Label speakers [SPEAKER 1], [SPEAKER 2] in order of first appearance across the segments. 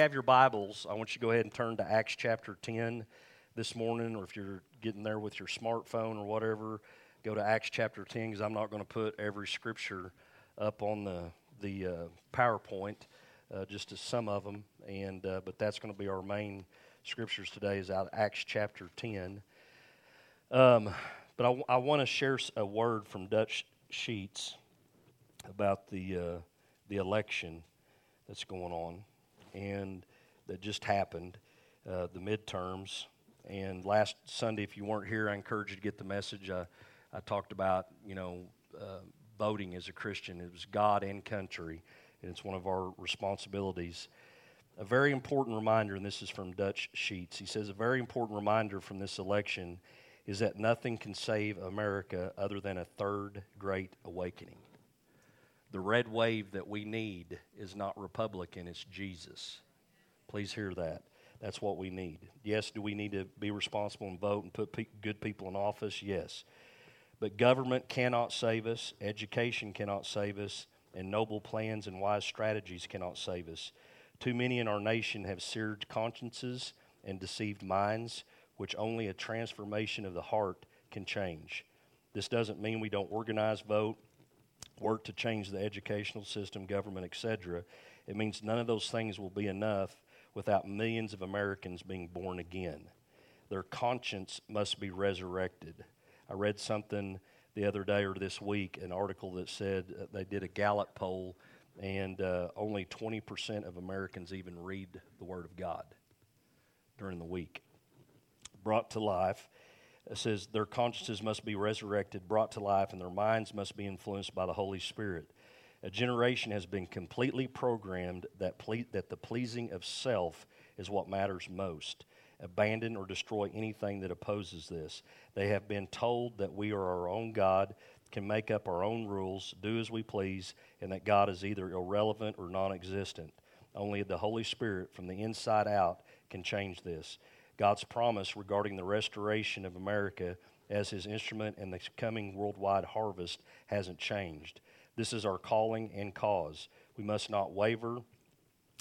[SPEAKER 1] have your Bibles, I want you to go ahead and turn to Acts chapter 10 this morning, or if you're getting there with your smartphone or whatever, go to Acts chapter 10 because I'm not going to put every scripture up on the, the uh, PowerPoint, uh, just as some of them, and, uh, but that's going to be our main scriptures today is out Acts chapter 10. Um, but I, I want to share a word from Dutch Sheets about the, uh, the election that's going on and that just happened, uh, the midterms. And last Sunday, if you weren't here, I encourage you to get the message. I, I talked about, you know, uh, voting as a Christian. It was God and country, and it's one of our responsibilities. A very important reminder, and this is from Dutch Sheets. He says, A very important reminder from this election is that nothing can save America other than a third great awakening. The red wave that we need is not Republican, it's Jesus. Please hear that. That's what we need. Yes, do we need to be responsible and vote and put pe- good people in office? Yes. But government cannot save us, education cannot save us, and noble plans and wise strategies cannot save us. Too many in our nation have seared consciences and deceived minds, which only a transformation of the heart can change. This doesn't mean we don't organize, vote, work to change the educational system, government, etc., it means none of those things will be enough without millions of Americans being born again. Their conscience must be resurrected. I read something the other day or this week, an article that said they did a Gallup poll, and uh, only 20% of Americans even read the Word of God during the week. Brought to life says their consciences must be resurrected, brought to life, and their minds must be influenced by the Holy Spirit. A generation has been completely programmed that, ple- that the pleasing of self is what matters most. Abandon or destroy anything that opposes this. They have been told that we are our own God, can make up our own rules, do as we please, and that God is either irrelevant or non existent. Only the Holy Spirit from the inside out can change this. God's promise regarding the restoration of America as his instrument in the coming worldwide harvest hasn't changed. This is our calling and cause. We must not waver.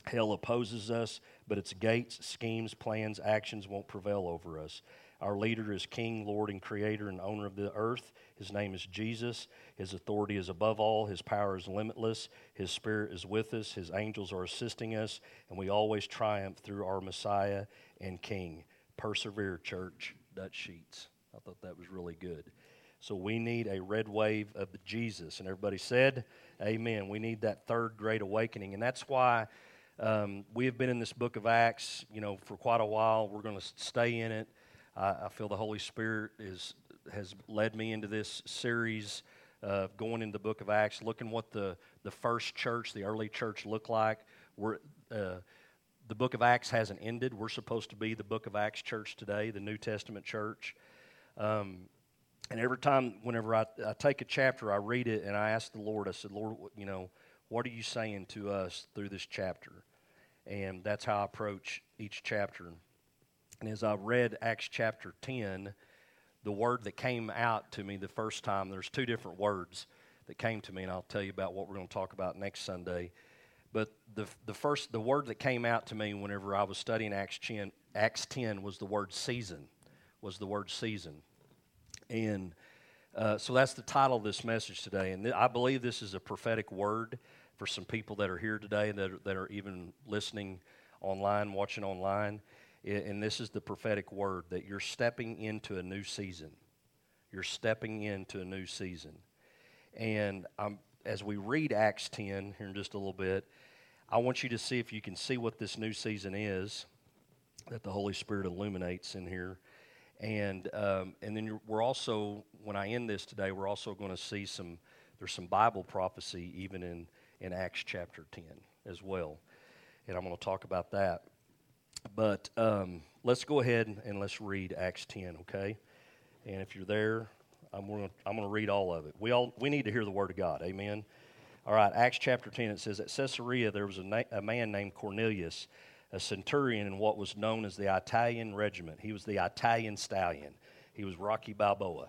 [SPEAKER 1] Hell opposes us, but its gates, schemes, plans, actions won't prevail over us. Our leader is King, Lord, and Creator and owner of the earth. His name is Jesus. His authority is above all. His power is limitless. His spirit is with us. His angels are assisting us, and we always triumph through our Messiah and King. Persevere, church. Dutch Sheets. I thought that was really good. So we need a red wave of Jesus. And everybody said, Amen. We need that third great awakening. And that's why um, we have been in this book of Acts, you know, for quite a while. We're going to stay in it. I, I feel the Holy Spirit is, has led me into this series of going into the book of Acts, looking what the, the first church, the early church, looked like. We're, uh, the book of Acts hasn't ended. We're supposed to be the book of Acts church today, the New Testament church. Um, and every time, whenever I, I take a chapter, I read it and I ask the Lord, I said, Lord, you know, what are you saying to us through this chapter? And that's how I approach each chapter. And as I read Acts chapter 10, the word that came out to me the first time, there's two different words that came to me, and I'll tell you about what we're going to talk about next Sunday. But the, the first, the word that came out to me whenever I was studying Acts 10, Acts 10 was the word season, was the word season. And uh, so that's the title of this message today. And th- I believe this is a prophetic word for some people that are here today that are, that are even listening online, watching online. And this is the prophetic word that you're stepping into a new season. You're stepping into a new season. And I'm, as we read Acts 10 here in just a little bit, I want you to see if you can see what this new season is that the Holy Spirit illuminates in here. And, um, and then we're also, when I end this today, we're also going to see some, there's some Bible prophecy even in, in Acts chapter 10 as well. And I'm going to talk about that. But um, let's go ahead and let's read Acts 10, okay? And if you're there, I'm going to I'm going to read all of it. We all we need to hear the word of God. Amen. All right, Acts chapter 10, it says, At Caesarea there was a, na- a man named Cornelius, a centurion in what was known as the Italian regiment. He was the Italian stallion. He was Rocky Balboa.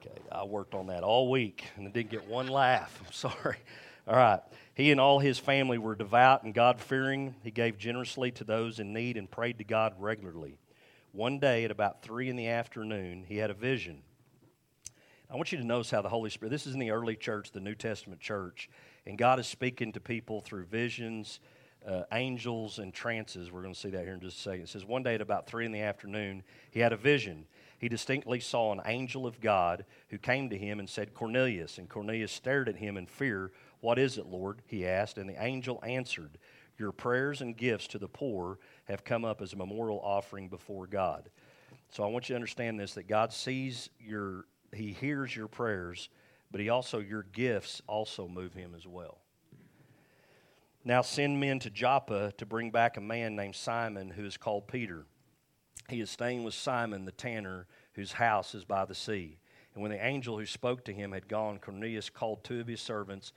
[SPEAKER 1] Okay, I worked on that all week and I didn't get one laugh. I'm sorry. All right. He and all his family were devout and God fearing. He gave generously to those in need and prayed to God regularly. One day at about 3 in the afternoon, he had a vision. I want you to notice how the Holy Spirit, this is in the early church, the New Testament church, and God is speaking to people through visions, uh, angels, and trances. We're going to see that here in just a second. It says, One day at about 3 in the afternoon, he had a vision. He distinctly saw an angel of God who came to him and said, Cornelius. And Cornelius stared at him in fear. What is it, Lord? he asked. And the angel answered, Your prayers and gifts to the poor have come up as a memorial offering before God. So I want you to understand this that God sees your, He hears your prayers, but He also, your gifts also move Him as well. Now send men to Joppa to bring back a man named Simon who is called Peter. He is staying with Simon the tanner, whose house is by the sea. And when the angel who spoke to him had gone, Cornelius called two of his servants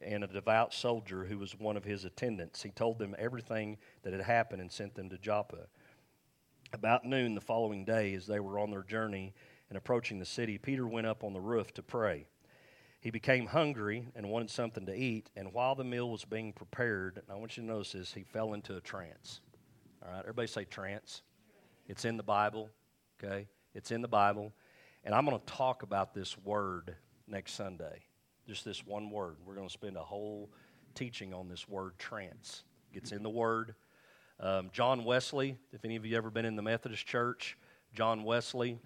[SPEAKER 1] and a devout soldier who was one of his attendants. He told them everything that had happened and sent them to Joppa. About noon the following day, as they were on their journey and approaching the city, Peter went up on the roof to pray. He became hungry and wanted something to eat, and while the meal was being prepared, I want you to notice this, he fell into a trance. All right, everybody say trance. It's in the Bible, okay? It's in the Bible. And I'm going to talk about this word next Sunday. Just this one word. We're going to spend a whole teaching on this word trance. Gets in the Word. Um, John Wesley, if any of you ever been in the Methodist Church, John Wesley,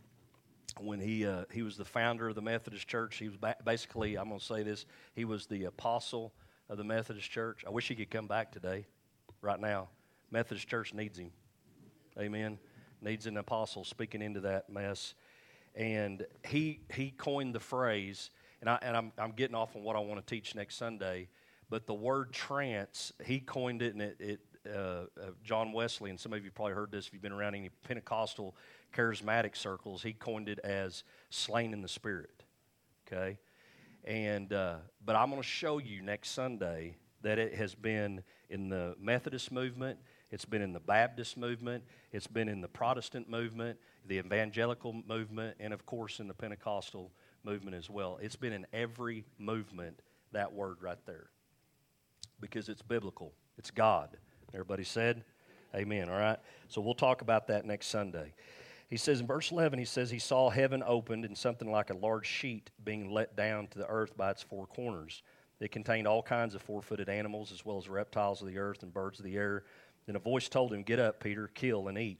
[SPEAKER 1] when he uh, he was the founder of the Methodist Church, he was ba- basically I'm going to say this. He was the apostle of the Methodist Church. I wish he could come back today, right now. Methodist Church needs him. Amen. Needs an apostle speaking into that mess. And he he coined the phrase and, I, and I'm, I'm getting off on what I want to teach next Sunday, but the word trance, he coined it, and it, it uh, uh, John Wesley, and some of you probably heard this if you've been around any Pentecostal charismatic circles, he coined it as slain in the spirit. Okay? And, uh, but I'm going to show you next Sunday that it has been in the Methodist movement, it's been in the Baptist movement, it's been in the Protestant movement, the evangelical movement, and of course in the Pentecostal movement as well. It's been in every movement, that word right there, because it's biblical, it's God. Everybody said? Amen. All right? So we'll talk about that next Sunday. He says in verse 11, he says, He saw heaven opened and something like a large sheet being let down to the earth by its four corners. It contained all kinds of four footed animals, as well as reptiles of the earth and birds of the air. Then a voice told him, Get up, Peter, kill and eat.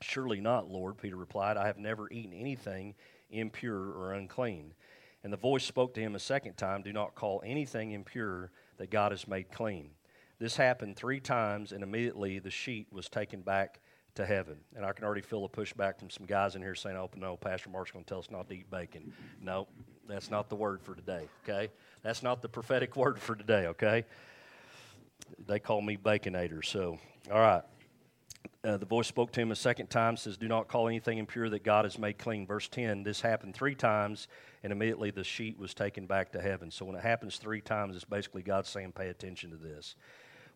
[SPEAKER 1] Surely not, Lord, Peter replied. I have never eaten anything impure or unclean. And the voice spoke to him a second time Do not call anything impure that God has made clean. This happened three times, and immediately the sheet was taken back to heaven. And I can already feel a pushback from some guys in here saying, Oh, no, Pastor Mark's going to tell us not to eat bacon. No, that's not the word for today, okay? That's not the prophetic word for today, okay? They call me Baconator, so, all right. Uh, the voice spoke to him a second time, says, Do not call anything impure that God has made clean. Verse 10, this happened three times, and immediately the sheet was taken back to heaven. So when it happens three times, it's basically God saying, Pay attention to this.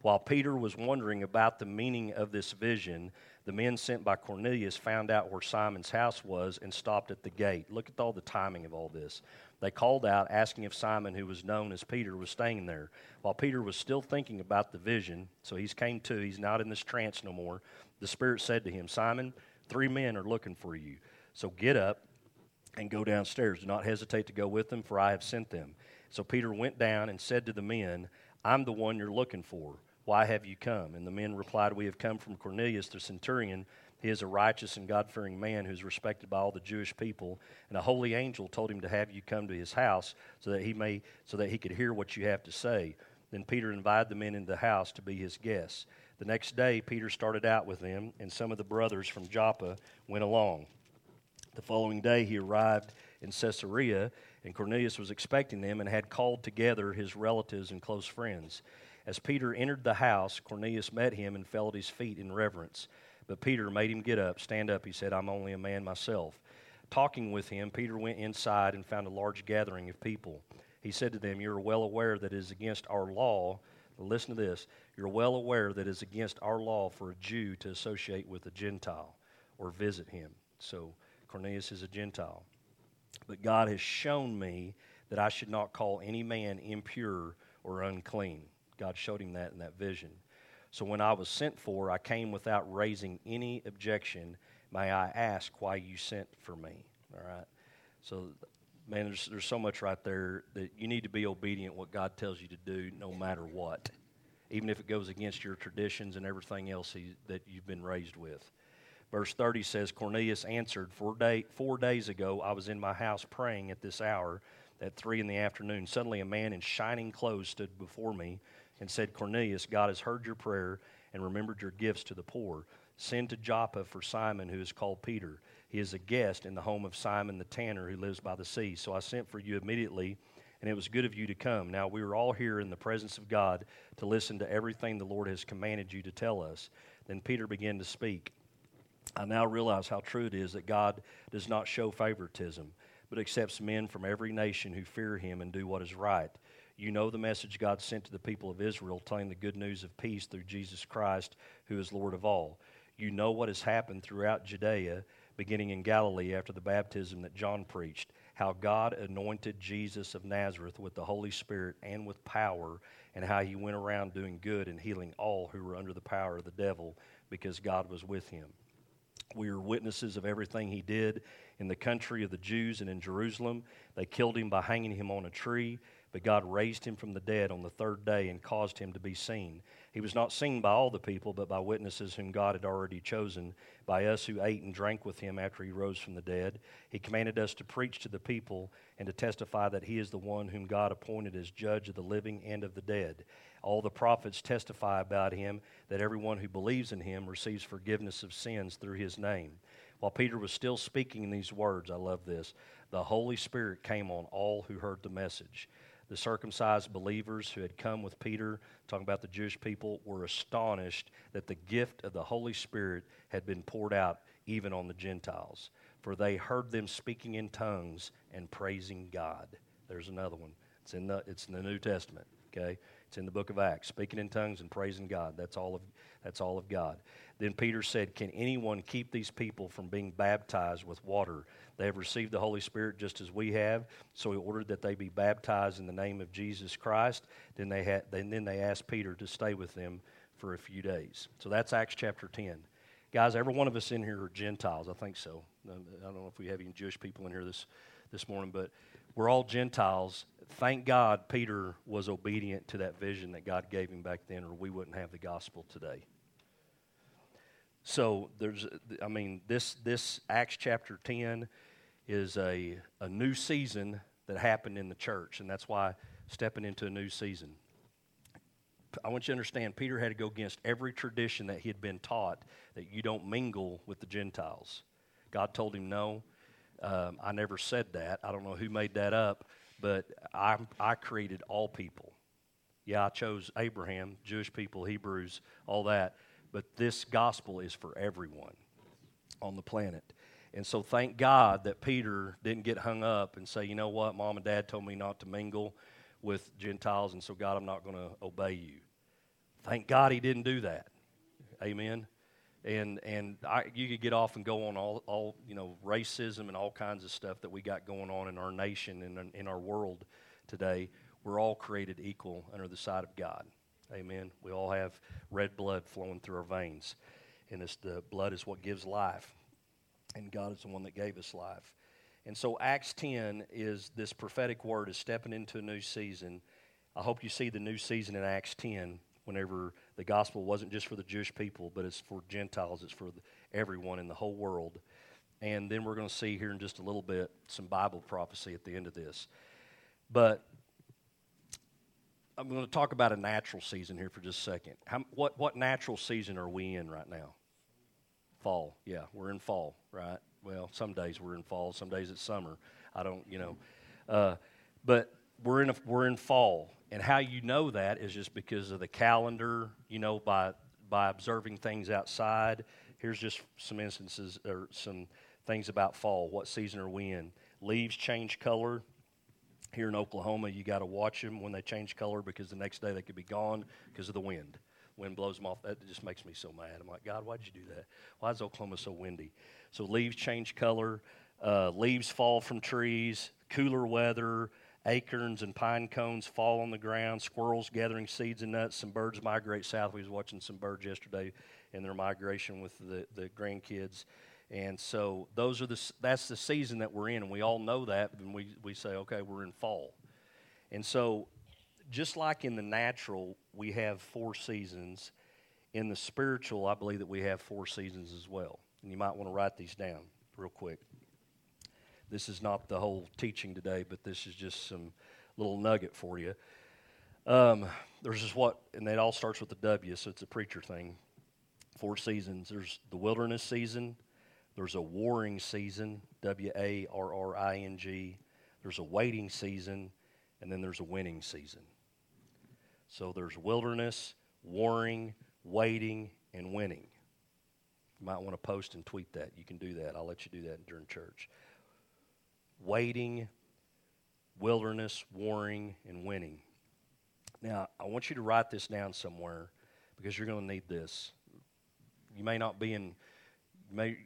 [SPEAKER 1] While Peter was wondering about the meaning of this vision, the men sent by Cornelius found out where Simon's house was and stopped at the gate. Look at all the timing of all this. They called out, asking if Simon, who was known as Peter, was staying there. While Peter was still thinking about the vision, so he's came to, he's not in this trance no more. The Spirit said to him, Simon, three men are looking for you. So get up and go downstairs. Do not hesitate to go with them, for I have sent them. So Peter went down and said to the men, I'm the one you're looking for. Why have you come? And the men replied, We have come from Cornelius the centurion. He is a righteous and God fearing man who is respected by all the Jewish people. And a holy angel told him to have you come to his house so that he may so that he could hear what you have to say. Then Peter invited the men into the house to be his guests. The next day, Peter started out with them, and some of the brothers from Joppa went along. The following day, he arrived in Caesarea, and Cornelius was expecting them and had called together his relatives and close friends. As Peter entered the house, Cornelius met him and fell at his feet in reverence. But Peter made him get up. Stand up, he said, I'm only a man myself. Talking with him, Peter went inside and found a large gathering of people. He said to them, You are well aware that it is against our law listen to this. You're well aware that it's against our law for a Jew to associate with a Gentile or visit him. So Cornelius is a Gentile. But God has shown me that I should not call any man impure or unclean. God showed him that in that vision. So when I was sent for, I came without raising any objection. May I ask why you sent for me? All right. So, man, there's, there's so much right there that you need to be obedient what God tells you to do no matter what, even if it goes against your traditions and everything else he, that you've been raised with. Verse 30 says Cornelius answered, four, day, four days ago I was in my house praying at this hour at three in the afternoon. Suddenly a man in shining clothes stood before me and said, Cornelius, God has heard your prayer and remembered your gifts to the poor. Send to Joppa for Simon, who is called Peter. He is a guest in the home of Simon the tanner, who lives by the sea. So I sent for you immediately, and it was good of you to come. Now we are all here in the presence of God to listen to everything the Lord has commanded you to tell us. Then Peter began to speak. I now realize how true it is that God does not show favoritism, but accepts men from every nation who fear him and do what is right. You know the message God sent to the people of Israel, telling the good news of peace through Jesus Christ, who is Lord of all. You know what has happened throughout Judea, beginning in Galilee after the baptism that John preached, how God anointed Jesus of Nazareth with the Holy Spirit and with power, and how he went around doing good and healing all who were under the power of the devil, because God was with him. We are witnesses of everything he did in the country of the Jews and in Jerusalem. They killed him by hanging him on a tree. But God raised him from the dead on the third day and caused him to be seen. He was not seen by all the people, but by witnesses whom God had already chosen, by us who ate and drank with him after he rose from the dead. He commanded us to preach to the people and to testify that he is the one whom God appointed as judge of the living and of the dead. All the prophets testify about him that everyone who believes in him receives forgiveness of sins through his name. While Peter was still speaking these words, I love this, the Holy Spirit came on all who heard the message. The circumcised believers who had come with Peter, talking about the Jewish people, were astonished that the gift of the Holy Spirit had been poured out even on the Gentiles, for they heard them speaking in tongues and praising God. There's another one. It's in the, it's in the New Testament, okay? It's in the book of Acts, speaking in tongues and praising God. That's all of, that's all of God. Then Peter said, Can anyone keep these people from being baptized with water? They have received the Holy Spirit just as we have. So he ordered that they be baptized in the name of Jesus Christ. Then they, had, then they asked Peter to stay with them for a few days. So that's Acts chapter 10. Guys, every one of us in here are Gentiles. I think so. I don't know if we have any Jewish people in here this, this morning, but we're all Gentiles. Thank God Peter was obedient to that vision that God gave him back then, or we wouldn't have the gospel today. So there's, I mean, this this Acts chapter ten is a a new season that happened in the church, and that's why stepping into a new season. I want you to understand, Peter had to go against every tradition that he had been taught that you don't mingle with the Gentiles. God told him no. Um, I never said that. I don't know who made that up, but I, I created all people. Yeah, I chose Abraham, Jewish people, Hebrews, all that but this gospel is for everyone on the planet. And so thank God that Peter didn't get hung up and say, you know what, mom and dad told me not to mingle with Gentiles, and so God, I'm not going to obey you. Thank God he didn't do that. Amen. And and I, you could get off and go on all, all you know racism and all kinds of stuff that we got going on in our nation and in, our world today. We're all created equal under the sight of God. Amen. We all have red blood flowing through our veins. And it's the blood is what gives life. And God is the one that gave us life. And so Acts 10 is this prophetic word is stepping into a new season. I hope you see the new season in Acts 10 whenever the gospel wasn't just for the Jewish people, but it's for Gentiles, it's for everyone in the whole world. And then we're going to see here in just a little bit some Bible prophecy at the end of this. But I'm going to talk about a natural season here for just a second. How, what, what natural season are we in right now? Fall. Yeah, we're in fall, right? Well, some days we're in fall, some days it's summer. I don't, you know. Uh, but we're in, a, we're in fall. And how you know that is just because of the calendar, you know, by, by observing things outside. Here's just some instances or some things about fall. What season are we in? Leaves change color here in Oklahoma, you got to watch them when they change color because the next day they could be gone because of the wind. Wind blows them off. That just makes me so mad. I'm like, God, why'd you do that? Why is Oklahoma so windy? So leaves change color, uh, leaves fall from trees, cooler weather, acorns and pine cones fall on the ground, squirrels gathering seeds and nuts, some birds migrate south. We was watching some birds yesterday in their migration with the, the grandkids. And so those are the that's the season that we're in, and we all know that. And we we say, okay, we're in fall. And so, just like in the natural, we have four seasons. In the spiritual, I believe that we have four seasons as well. And you might want to write these down real quick. This is not the whole teaching today, but this is just some little nugget for you. Um, there's just what, and it all starts with the W, so it's a preacher thing. Four seasons. There's the wilderness season, there's a warring season, W A R R I N G. There's a waiting season, and then there's a winning season. So there's wilderness, warring, waiting, and winning. You might want to post and tweet that. You can do that. I'll let you do that during church. Waiting, wilderness, warring, and winning. Now, I want you to write this down somewhere because you're going to need this. You may not be in, may,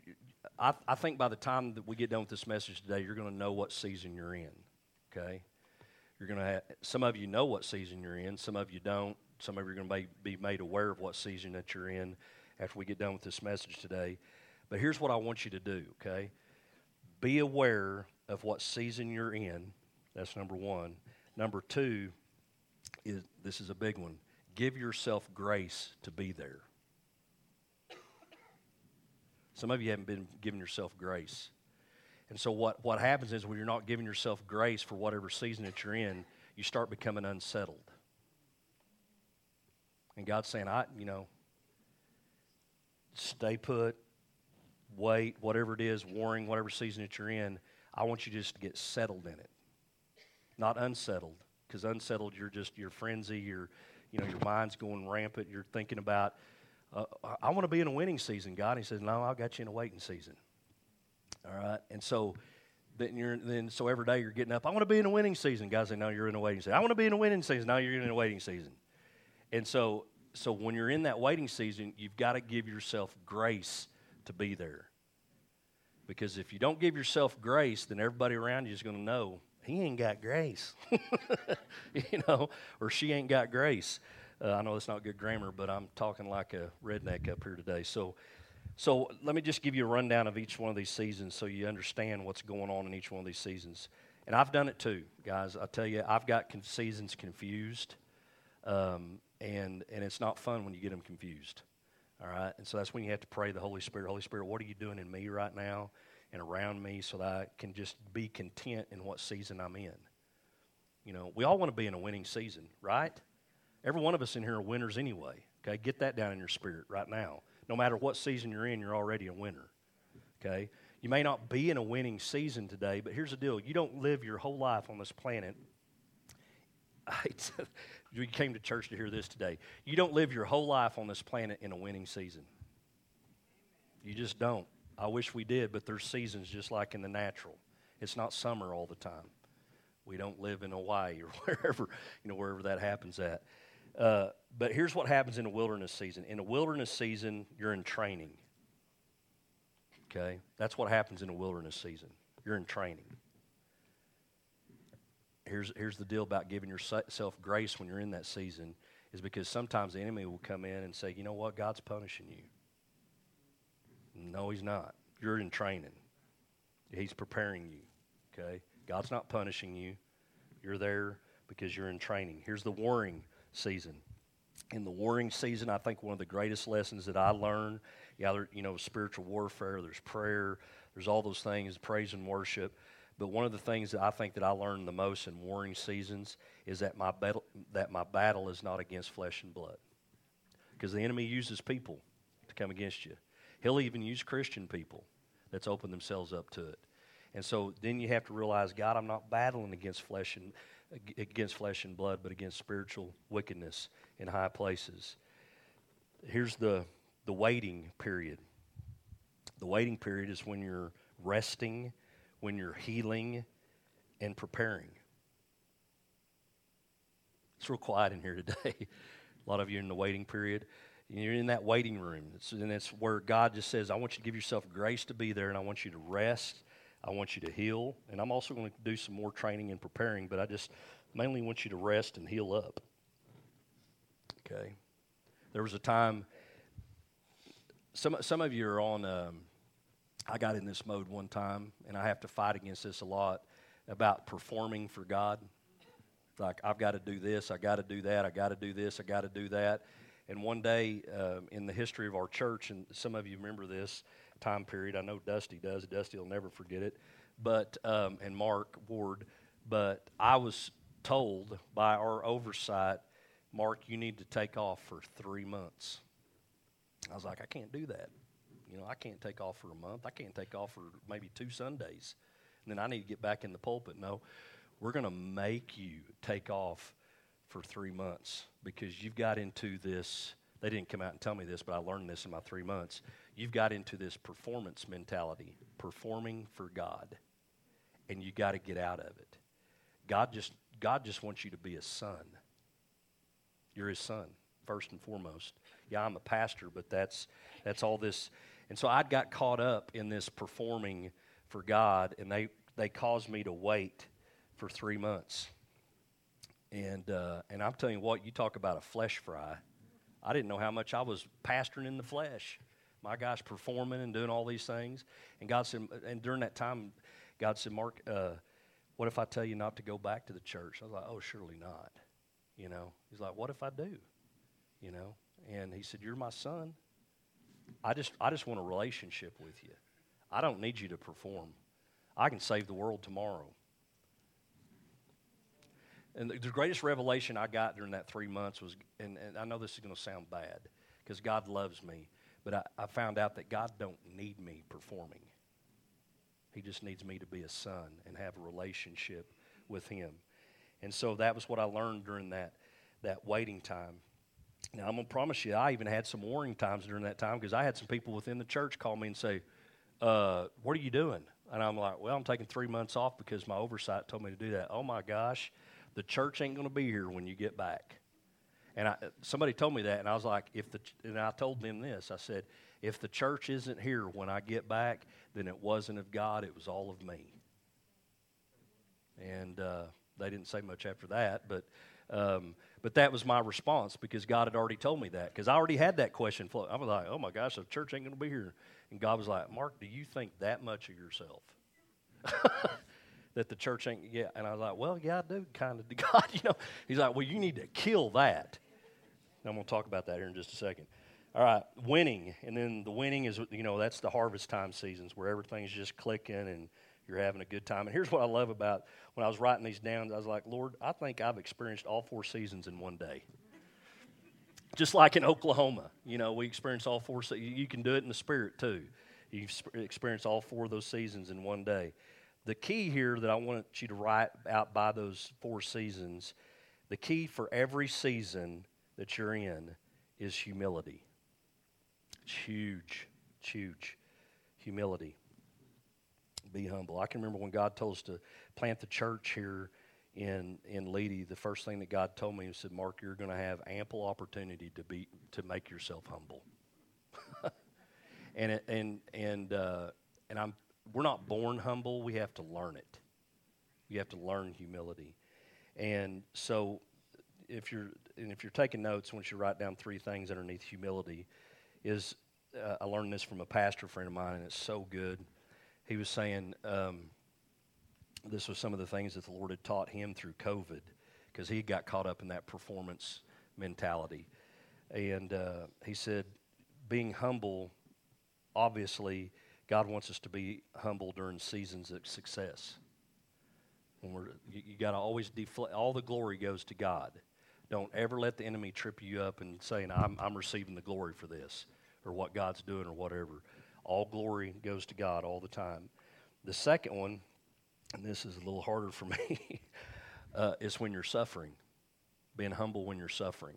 [SPEAKER 1] I, I think by the time that we get done with this message today, you're going to know what season you're in. Okay? You're going to have, some of you know what season you're in, some of you don't. Some of you are going to be made aware of what season that you're in after we get done with this message today. But here's what I want you to do, okay? Be aware of what season you're in. That's number one. Number two is this is a big one. Give yourself grace to be there. Some of you haven't been giving yourself grace. And so what, what happens is when you're not giving yourself grace for whatever season that you're in, you start becoming unsettled. And God's saying, I, you know, stay put, wait, whatever it is, warring, whatever season that you're in, I want you just to get settled in it. Not unsettled. Because unsettled, you're just, you're frenzy, you're, you know, your mind's going rampant, you're thinking about uh, I want to be in a winning season, God. He says, No, I got you in a waiting season. All right, and so then you're then so every day you're getting up. I want to be in a winning season. God say, No, you're in a waiting season. I want to be in a winning season. Now you're in a waiting season. And so so when you're in that waiting season, you've got to give yourself grace to be there. Because if you don't give yourself grace, then everybody around you is going to know he ain't got grace, you know, or she ain't got grace. Uh, I know it's not good grammar, but I'm talking like a redneck up here today. So, so let me just give you a rundown of each one of these seasons so you understand what's going on in each one of these seasons. And I've done it too, guys. I tell you, I've got con- seasons confused, um, and and it's not fun when you get them confused. All right, and so that's when you have to pray the Holy Spirit. Holy Spirit, what are you doing in me right now and around me, so that I can just be content in what season I'm in. You know, we all want to be in a winning season, right? Every one of us in here are winners anyway. Okay, get that down in your spirit right now. No matter what season you're in, you're already a winner. Okay, you may not be in a winning season today, but here's the deal: you don't live your whole life on this planet. we came to church to hear this today. You don't live your whole life on this planet in a winning season. You just don't. I wish we did, but there's seasons just like in the natural. It's not summer all the time. We don't live in Hawaii or wherever, you know, wherever that happens at. Uh, but here's what happens in a wilderness season. In a wilderness season, you're in training. Okay? That's what happens in a wilderness season. You're in training. Here's, here's the deal about giving yourself grace when you're in that season is because sometimes the enemy will come in and say, you know what, God's punishing you. No, he's not. You're in training. He's preparing you. Okay? God's not punishing you. You're there because you're in training. Here's the warring season. In the warring season, I think one of the greatest lessons that I learned, yeah, there, you know, spiritual warfare, there's prayer, there's all those things, praise and worship. But one of the things that I think that I learned the most in warring seasons is that my battle, that my battle is not against flesh and blood. Because the enemy uses people to come against you. He'll even use Christian people that's opened themselves up to it. And so then you have to realize, God, I'm not battling against flesh and against flesh and blood, but against spiritual wickedness in high places. Here's the, the waiting period. The waiting period is when you're resting, when you're healing, and preparing. It's real quiet in here today. A lot of you in the waiting period. You're in that waiting room. It's, and it's where God just says, I want you to give yourself grace to be there, and I want you to rest. I want you to heal, and I'm also going to do some more training and preparing, but I just mainly want you to rest and heal up. Okay. There was a time, some, some of you are on, um, I got in this mode one time, and I have to fight against this a lot about performing for God. Like, I've got to do this, I got to do that, I got to do this, I got to do that. And one day um, in the history of our church, and some of you remember this time period, I know Dusty does, Dusty will never forget it, but, um, and Mark Ward, but I was told by our oversight, Mark, you need to take off for three months. I was like, I can't do that. You know, I can't take off for a month. I can't take off for maybe two Sundays. And then I need to get back in the pulpit. No, we're going to make you take off for three months because you've got into this. They didn't come out and tell me this, but I learned this in my three months. You've got into this performance mentality, performing for God, and you got to get out of it. God just God just wants you to be a son. You're his son, first and foremost. Yeah, I'm a pastor, but that's that's all this. And so I got caught up in this performing for God, and they they caused me to wait for three months. And uh, and I'm telling you what, you talk about a flesh fry. I didn't know how much I was pastoring in the flesh. My guy's performing and doing all these things. And God said, and during that time, God said, Mark. Uh, what if I tell you not to go back to the church? I was like, Oh, surely not. You know, he's like, What if I do? You know, and he said, You're my son. I just, I just want a relationship with you. I don't need you to perform. I can save the world tomorrow. And the, the greatest revelation I got during that three months was, and, and I know this is going to sound bad because God loves me, but I, I found out that God don't need me performing. He just needs me to be a son and have a relationship with him. And so that was what I learned during that, that waiting time. Now, I'm going to promise you, I even had some warning times during that time because I had some people within the church call me and say, uh, What are you doing? And I'm like, Well, I'm taking three months off because my oversight told me to do that. Oh my gosh, the church ain't going to be here when you get back. And I, somebody told me that, and I was like, if the, and I told them this. I said, if the church isn't here when I get back, then it wasn't of God, it was all of me. And uh, they didn't say much after that, but, um, but that was my response because God had already told me that. Because I already had that question float. I was like, oh my gosh, the church ain't going to be here. And God was like, Mark, do you think that much of yourself? that the church ain't, yeah. And I was like, well, yeah, I do kind of. to God, you know, he's like, well, you need to kill that. And I'm going to talk about that here in just a second. All right, winning. And then the winning is, you know, that's the harvest time seasons where everything's just clicking and you're having a good time. And here's what I love about when I was writing these down I was like, Lord, I think I've experienced all four seasons in one day. Just like in Oklahoma, you know, we experience all four. Se- you can do it in the spirit too. You experience all four of those seasons in one day. The key here that I want you to write out by those four seasons, the key for every season that you're in is humility. It's huge. It's huge. Humility. Be humble. I can remember when God told us to plant the church here in in Leedey, the first thing that God told me, He said, Mark, you're going to have ample opportunity to be to make yourself humble. and and and uh, and I'm we're not born humble. We have to learn it. You have to learn humility. And so if you're and if you're taking notes, once you write down three things underneath humility, is uh, I learned this from a pastor friend of mine, and it's so good. He was saying um, this was some of the things that the Lord had taught him through COVID because he got caught up in that performance mentality. And uh, he said, being humble, obviously, God wants us to be humble during seasons of success. When we're, you, you got to always deflect, all the glory goes to God. Don't ever let the enemy trip you up and saying, I'm, I'm receiving the glory for this or what God's doing or whatever. All glory goes to God all the time. The second one, and this is a little harder for me, uh, is when you're suffering. Being humble when you're suffering.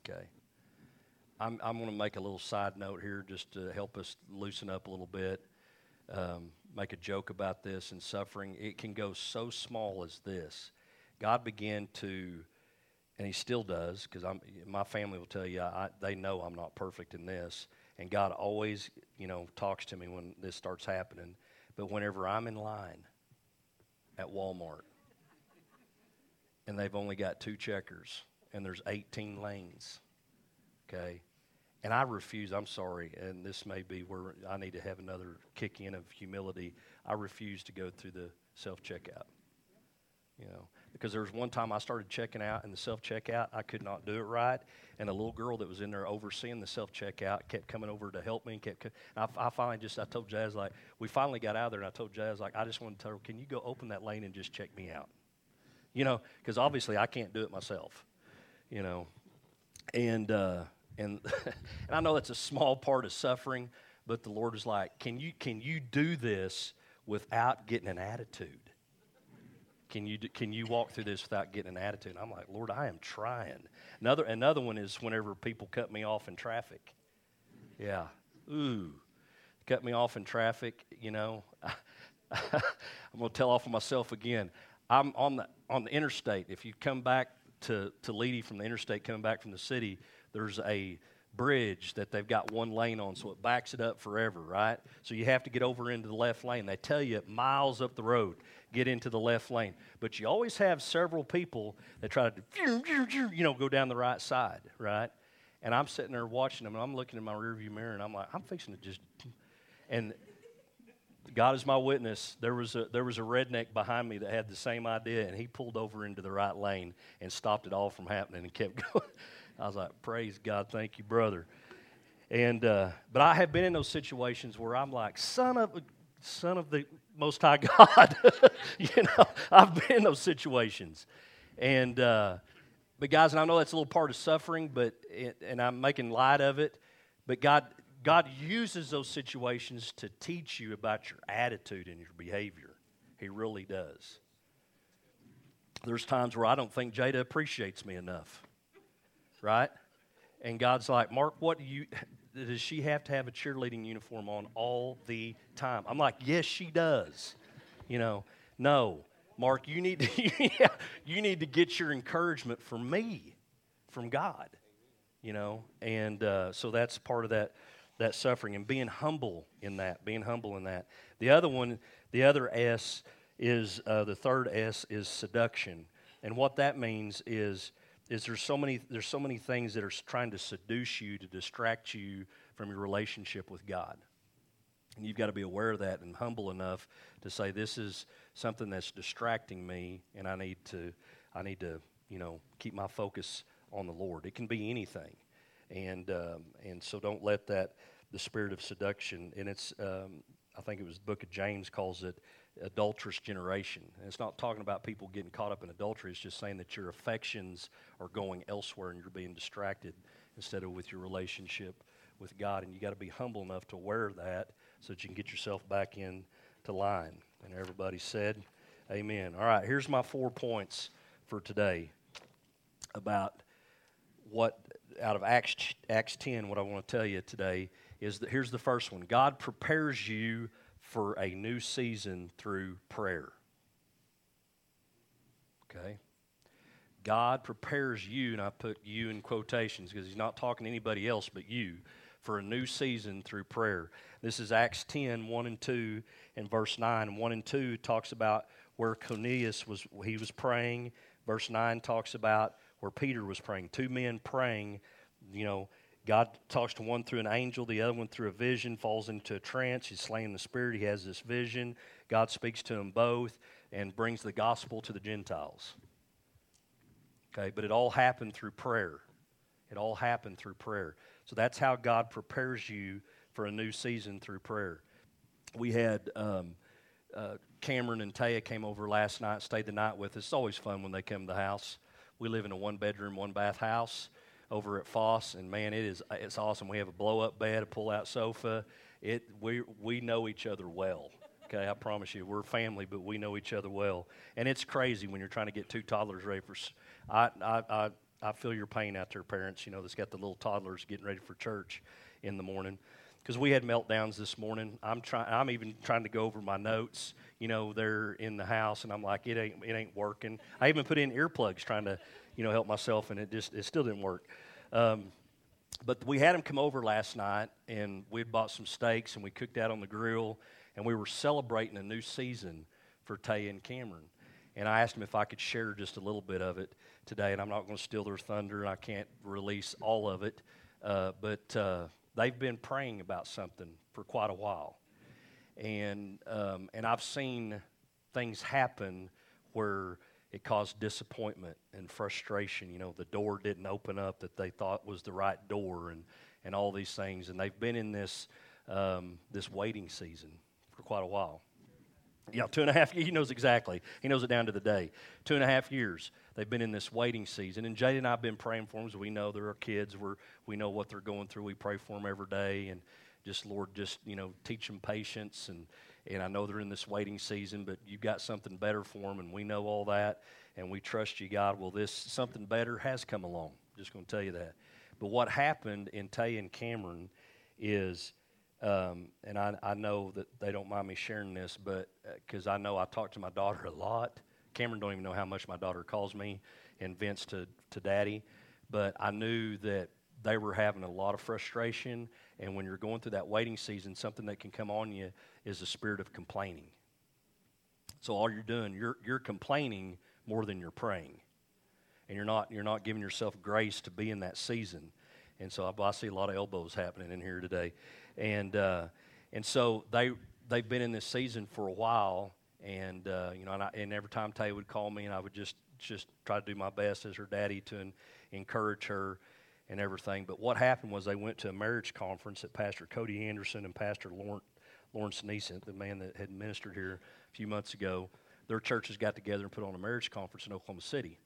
[SPEAKER 1] Okay. I'm, I'm going to make a little side note here just to help us loosen up a little bit. Um, make a joke about this and suffering. It can go so small as this. God began to and he still does because my family will tell you I, they know I'm not perfect in this, and God always you know talks to me when this starts happening. But whenever I'm in line at Walmart and they've only got two checkers and there's 18 lanes, okay, and I refuse, I'm sorry, and this may be where I need to have another kick in of humility. I refuse to go through the self checkout. You know, because there was one time I started checking out in the self checkout, I could not do it right, and a little girl that was in there overseeing the self checkout kept coming over to help me and kept. I, I finally just I told Jazz like we finally got out of there, and I told Jazz like I just want to tell her, can you go open that lane and just check me out? You know, because obviously I can't do it myself. You know, and uh, and and I know that's a small part of suffering, but the Lord is like, can you can you do this without getting an attitude? Can you, can you walk through this without getting an attitude? And I'm like, Lord, I am trying. Another, another one is whenever people cut me off in traffic. Yeah. Ooh. Cut me off in traffic, you know. I'm going to tell off of myself again. I'm on the, on the interstate. If you come back to, to Leedey from the interstate, coming back from the city, there's a bridge that they've got one lane on, so it backs it up forever, right? So you have to get over into the left lane. They tell you miles up the road, get into the left lane. But you always have several people that try to, you know, go down the right side, right? And I'm sitting there watching them, and I'm looking in my rearview mirror, and I'm like, I'm fixing to just, and God is my witness. There was a there was a redneck behind me that had the same idea, and he pulled over into the right lane and stopped it all from happening and kept going. I was like, praise God, thank you, brother. And uh, but I have been in those situations where I'm like, son of son of the Most High God. you know, I've been in those situations, and uh, but guys, and I know that's a little part of suffering, but it, and I'm making light of it. But God, God uses those situations to teach you about your attitude and your behavior. He really does. There's times where I don't think Jada appreciates me enough right? And God's like, Mark, what do you, does she have to have a cheerleading uniform on all the time? I'm like, yes, she does. You know, no, Mark, you need to, you need to get your encouragement from me, from God. You know, and uh, so that's part of that that suffering and being humble in that, being humble in that. The other one, the other S is uh, the third S is seduction, and what that means is is there's so many there's so many things that are trying to seduce you to distract you from your relationship with God. And you've got to be aware of that and humble enough to say this is something that's distracting me and I need to I need to, you know, keep my focus on the Lord. It can be anything. And um, and so don't let that the spirit of seduction and it's um, I think it was the book of James calls it adulterous generation. And it's not talking about people getting caught up in adultery, it's just saying that your affections are going elsewhere and you're being distracted instead of with your relationship with God. And you got to be humble enough to wear that so that you can get yourself back in to line. And everybody said, Amen. All right, here's my four points for today about what out of Acts, Acts 10, what I want to tell you today is that here's the first one God prepares you for a new season through prayer. Okay? God prepares you, and I put you in quotations because he's not talking to anybody else but you, for a new season through prayer. This is Acts 10, 1 and 2, and verse 9. 1 and 2 talks about where Cornelius was, he was praying. Verse 9 talks about where Peter was praying. Two men praying, you know, God talks to one through an angel, the other one through a vision, falls into a trance. He's slain the spirit. He has this vision. God speaks to them both and brings the gospel to the Gentiles. Okay, but it all happened through prayer. It all happened through prayer. So that's how God prepares you for a new season through prayer. We had um, uh, Cameron and Taya came over last night, stayed the night with us. It's always fun when they come to the house. We live in a one bedroom, one bath house over at Foss, and man, it is uh, it's awesome. We have a blow up bed, a pull out sofa. It we we know each other well. Okay, I promise you, we're family, but we know each other well. And it's crazy when you're trying to get two toddlers ready for. I I I, I feel your pain out there, parents. You know, that's got the little toddlers getting ready for church in the morning. Because we had meltdowns this morning. I'm trying. I'm even trying to go over my notes. You know, they're in the house, and I'm like, it ain't it ain't working. I even put in earplugs trying to you know, help myself, and it just it still didn't work. Um, but we had him come over last night, and we had bought some steaks, and we cooked out on the grill, and we were celebrating a new season for Tay and Cameron. And I asked them if I could share just a little bit of it today, and I'm not going to steal their thunder, and I can't release all of it, uh, but uh, they've been praying about something for quite a while, and um, and I've seen things happen where it caused disappointment and frustration. You know, the door didn't open up that they thought was the right door, and and all these things, and they've been in this um, this waiting season for quite a while. Yeah, two and a half. He knows exactly. He knows it down to the day. Two and a half years they've been in this waiting season, and Jade and I've been praying for them. So we know they're our kids. We're we know what they're going through. We pray for them every day, and just Lord, just you know, teach them patience. And and I know they're in this waiting season, but you've got something better for them, and we know all that, and we trust you, God. Well, this something better has come along. Just going to tell you that. But what happened in Tay and Cameron is um, and I, I know that they don't mind me sharing this, but because uh, I know I talk to my daughter a lot. Cameron don't even know how much my daughter calls me, and Vince to, to daddy. But I knew that they were having a lot of frustration, and when you're going through that waiting season, something that can come on you is the spirit of complaining. So all you're doing, you're, you're complaining more than you're praying, and you're not you're not giving yourself grace to be in that season. And so I, I see a lot of elbows happening in here today and uh, and so they they've been in this season for a while, and uh, you know, and, I, and, every time Tay would call me, and I would just just try to do my best as her daddy to en- encourage her and everything. But what happened was they went to a marriage conference that Pastor Cody Anderson and Pastor Lawrence, Neeson, the man that had ministered here a few months ago, their churches got together and put on a marriage conference in Oklahoma City.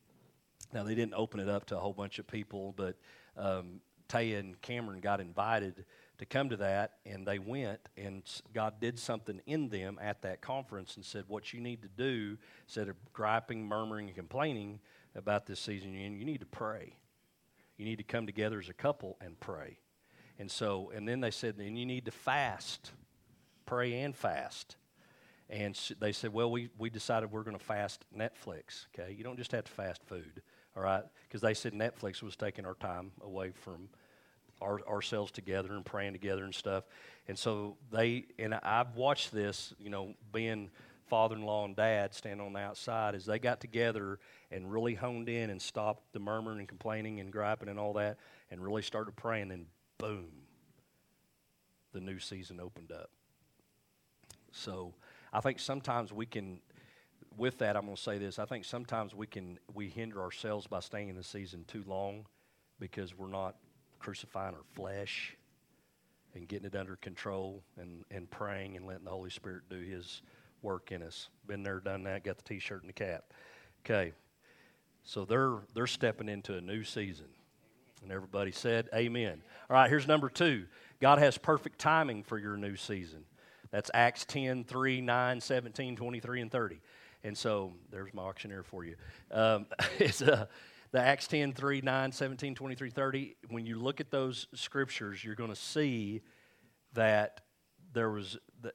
[SPEAKER 1] Now they didn't open it up to a whole bunch of people, but um, Tay and Cameron got invited to come to that, and they went, and God did something in them at that conference and said, What you need to do, instead of griping, murmuring, and complaining about this season you need to pray. You need to come together as a couple and pray. And so, and then they said, Then you need to fast, pray and fast. And they said, Well, we, we decided we're going to fast Netflix, okay? You don't just have to fast food, all right? Because they said Netflix was taking our time away from our, ourselves together and praying together and stuff. And so they, and I've watched this, you know, being father in law and dad standing on the outside as they got together and really honed in and stopped the murmuring and complaining and griping and all that and really started praying. And boom, the new season opened up. So I think sometimes we can, with that, I'm going to say this. I think sometimes we can, we hinder ourselves by staying in the season too long because we're not crucifying our flesh and getting it under control and, and praying and letting the Holy Spirit do His work in us. Been there, done that, got the t shirt and the cap. Okay. So they're they're stepping into a new season. And everybody said, Amen. All right, here's number two. God has perfect timing for your new season. That's Acts 10, 3, 9, 17, 23, and 30. And so there's my auctioneer for you. Um, it's. Uh, the Acts 10, 3, 9, 17, 23, 30, when you look at those scriptures, you're going to see that there was, the,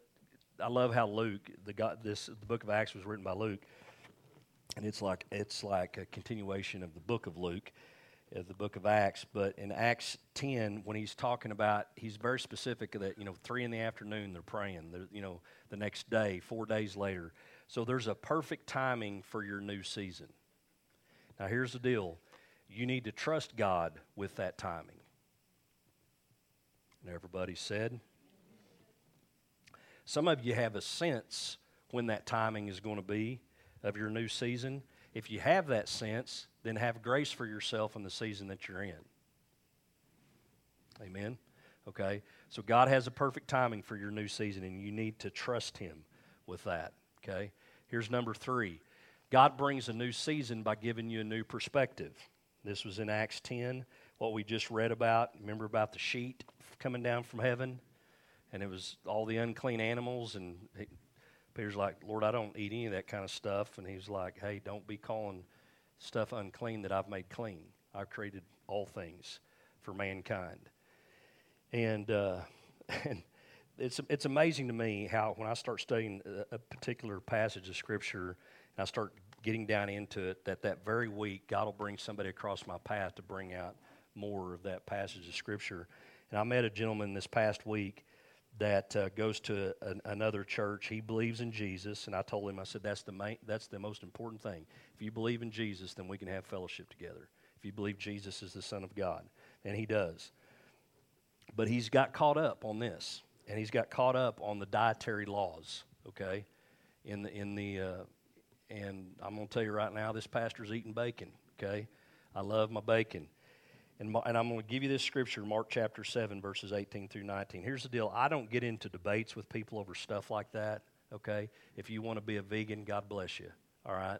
[SPEAKER 1] I love how Luke, the, God, this, the book of Acts was written by Luke, and it's like, it's like a continuation of the book of Luke, of the book of Acts. But in Acts 10, when he's talking about, he's very specific that, you know, three in the afternoon, they're praying, they're, you know, the next day, four days later. So there's a perfect timing for your new season. Now, here's the deal you need to trust God with that timing. And everybody said, some of you have a sense when that timing is going to be of your new season. If you have that sense, then have grace for yourself in the season that you're in. Amen. Okay? So God has a perfect timing for your new season, and you need to trust Him with that. Okay? Here's number three God brings a new season by giving you a new perspective. This was in Acts 10, what we just read about. Remember about the sheet coming down from heaven? And it was all the unclean animals. And he, Peter's like, Lord, I don't eat any of that kind of stuff. And he's like, hey, don't be calling stuff unclean that I've made clean. I've created all things for mankind. And, uh, and it's, it's amazing to me how when I start studying a, a particular passage of Scripture, and I start getting down into it, that that very week, God will bring somebody across my path to bring out more of that passage of Scripture. And I met a gentleman this past week that uh, goes to an, another church. He believes in Jesus, and I told him, I said, that's the main, that's the most important thing. If you believe in Jesus, then we can have fellowship together. If you believe Jesus is the Son of God, and he does. But he's got caught up on this, and he's got caught up on the dietary laws. Okay, in the in the uh, and I'm going to tell you right now, this pastor's eating bacon. Okay, I love my bacon. And, and I'm going to give you this scripture, Mark chapter 7, verses 18 through 19. Here's the deal I don't get into debates with people over stuff like that, okay? If you want to be a vegan, God bless you, all right?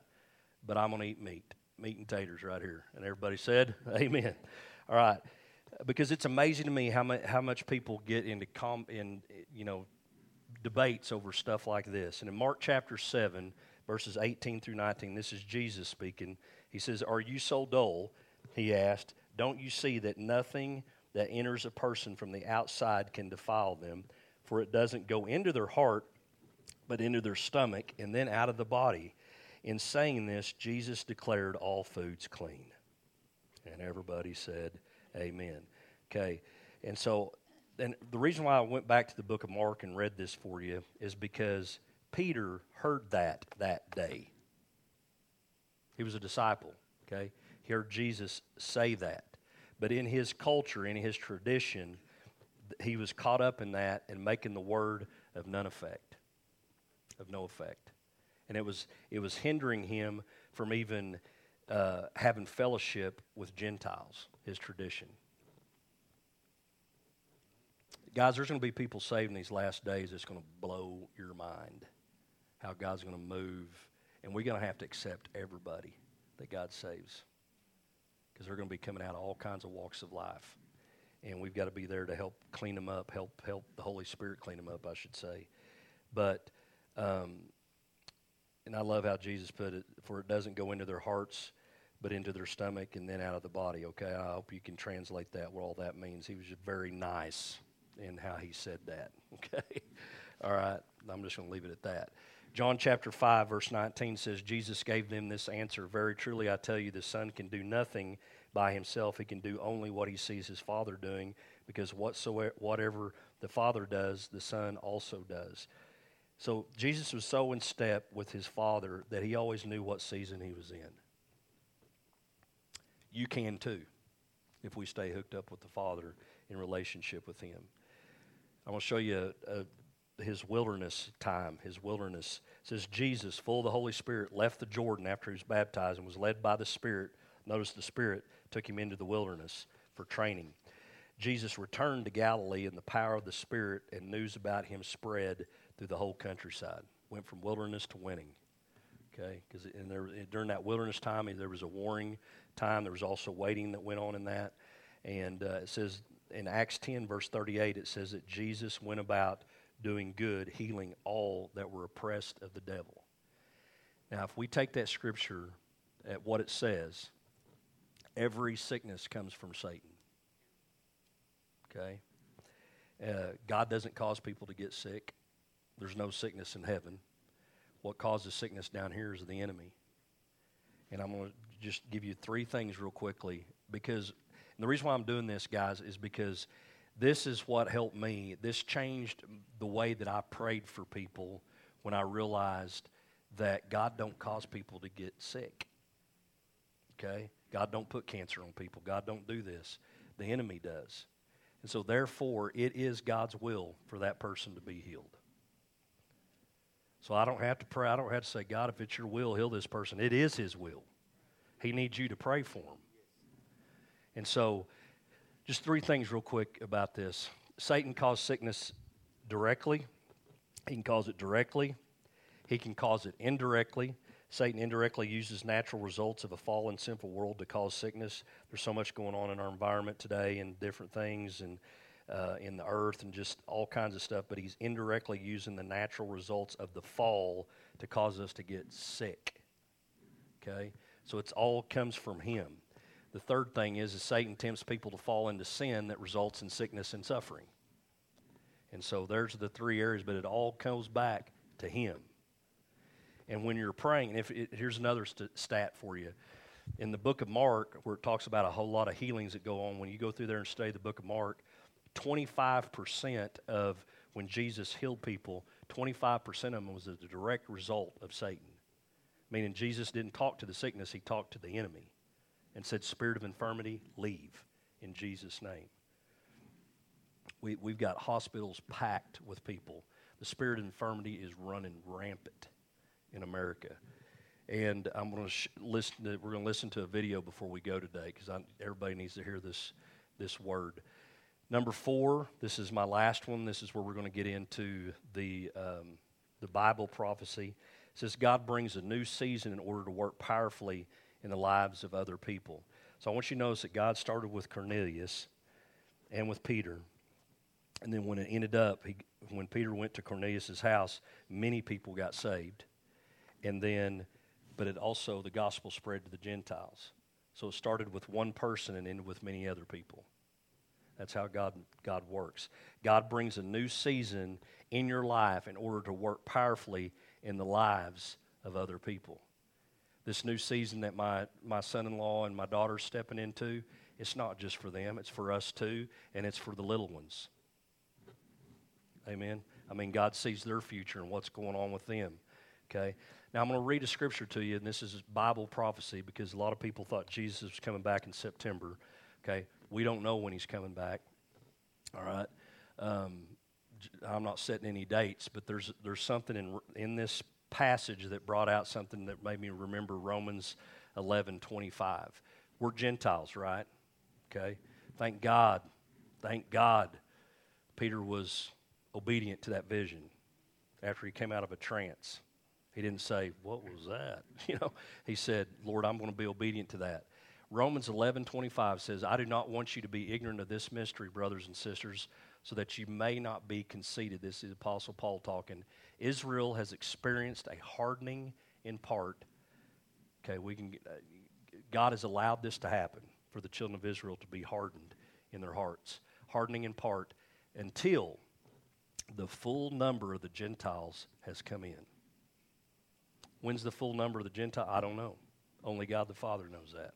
[SPEAKER 1] But I'm going to eat meat, meat and taters right here. And everybody said, Amen. All right. Because it's amazing to me how much, how much people get into, com, in, you know, debates over stuff like this. And in Mark chapter 7, verses 18 through 19, this is Jesus speaking. He says, Are you so dull? He asked don't you see that nothing that enters a person from the outside can defile them? For it doesn't go into their heart, but into their stomach, and then out of the body. In saying this, Jesus declared all foods clean. And everybody said, Amen. Okay. And so, and the reason why I went back to the book of Mark and read this for you is because Peter heard that that day. He was a disciple, okay? Hear Jesus say that. But in his culture, in his tradition, he was caught up in that and making the word of none effect, of no effect. And it was, it was hindering him from even uh, having fellowship with Gentiles, his tradition. Guys, there's going to be people saved in these last days that's going to blow your mind. How God's going to move. And we're going to have to accept everybody that God saves because they're going to be coming out of all kinds of walks of life. And we've got to be there to help clean them up, help help the Holy Spirit clean them up, I should say. But, um, and I love how Jesus put it, for it doesn't go into their hearts, but into their stomach and then out of the body. Okay, I hope you can translate that, what all that means. He was just very nice in how he said that. Okay, all right, I'm just going to leave it at that. John chapter 5, verse 19 says, Jesus gave them this answer Very truly, I tell you, the Son can do nothing by himself. He can do only what he sees his Father doing, because whatsoever, whatever the Father does, the Son also does. So Jesus was so in step with his Father that he always knew what season he was in. You can too, if we stay hooked up with the Father in relationship with him. I want to show you a, a his wilderness time, his wilderness. It says Jesus, full of the Holy Spirit, left the Jordan after he was baptized and was led by the Spirit. Notice the Spirit took him into the wilderness for training. Jesus returned to Galilee in the power of the Spirit, and news about him spread through the whole countryside. Went from wilderness to winning. Okay, because during that wilderness time, there was a warring time. There was also waiting that went on in that. And uh, it says in Acts 10, verse 38, it says that Jesus went about doing good, healing all that were oppressed of the devil. Now, if we take that scripture at what it says, every sickness comes from Satan. Okay? Uh, God doesn't cause people to get sick. There's no sickness in heaven. What causes sickness down here is the enemy. And I'm going to just give you three things real quickly because the reason why I'm doing this, guys, is because this is what helped me. This changed the way that I prayed for people when I realized that God don't cause people to get sick. Okay? God don't put cancer on people. God don't do this. The enemy does. And so therefore it is God's will for that person to be healed. So I don't have to pray. I don't have to say, God, if it's your will, heal this person. It is his will. He needs you to pray for him. And so just three things, real quick, about this. Satan caused sickness directly, he can cause it directly, he can cause it indirectly. Satan indirectly uses natural results of a fallen, sinful world to cause sickness. There's so much going on in our environment today and different things and uh, in the earth and just all kinds of stuff, but he's indirectly using the natural results of the fall to cause us to get sick. Okay? So it's all comes from him. The third thing is, is Satan tempts people to fall into sin that results in sickness and suffering. And so there's the three areas, but it all comes back to him. And when you're praying, and if it, here's another st- stat for you. In the book of Mark, where it talks about a whole lot of healings that go on, when you go through there and study the book of Mark, 25% of when Jesus healed people, 25% of them was a direct result of Satan. Meaning Jesus didn't talk to the sickness, he talked to the enemy and said, Spirit of infirmity, leave in Jesus' name. We, we've got hospitals packed with people. The spirit of infirmity is running rampant in America. And I'm going to sh- listen. To, we're going to listen to a video before we go today because everybody needs to hear this this word. Number four. This is my last one. This is where we're going to get into the um, the Bible prophecy. It says God brings a new season in order to work powerfully in the lives of other people. So I want you to notice that God started with Cornelius and with Peter. And then when it ended up, he, when Peter went to Cornelius' house, many people got saved. And then, but it also, the gospel spread to the Gentiles. So it started with one person and ended with many other people. That's how God, God works. God brings a new season in your life in order to work powerfully in the lives of other people. This new season that my, my son in law and my daughter stepping into, it's not just for them, it's for us too, and it's for the little ones. Amen. I mean, God sees their future and what's going on with them. Okay. Now I'm going to read a scripture to you, and this is Bible prophecy because a lot of people thought Jesus was coming back in September. Okay. We don't know when he's coming back. All right. Um, I'm not setting any dates, but there's there's something in in this passage that brought out something that made me remember Romans 11:25. We're Gentiles, right? Okay. Thank God. Thank God. Peter was obedient to that vision after he came out of a trance. He didn't say, What was that? You know, he said, Lord, I'm going to be obedient to that. Romans 11 25 says, I do not want you to be ignorant of this mystery, brothers and sisters, so that you may not be conceited. This is Apostle Paul talking. Israel has experienced a hardening in part. Okay, we can. Uh, God has allowed this to happen for the children of Israel to be hardened in their hearts, hardening in part until the full number of the Gentiles has come in. When's the full number of the Gentile? I don't know. Only God the Father knows that.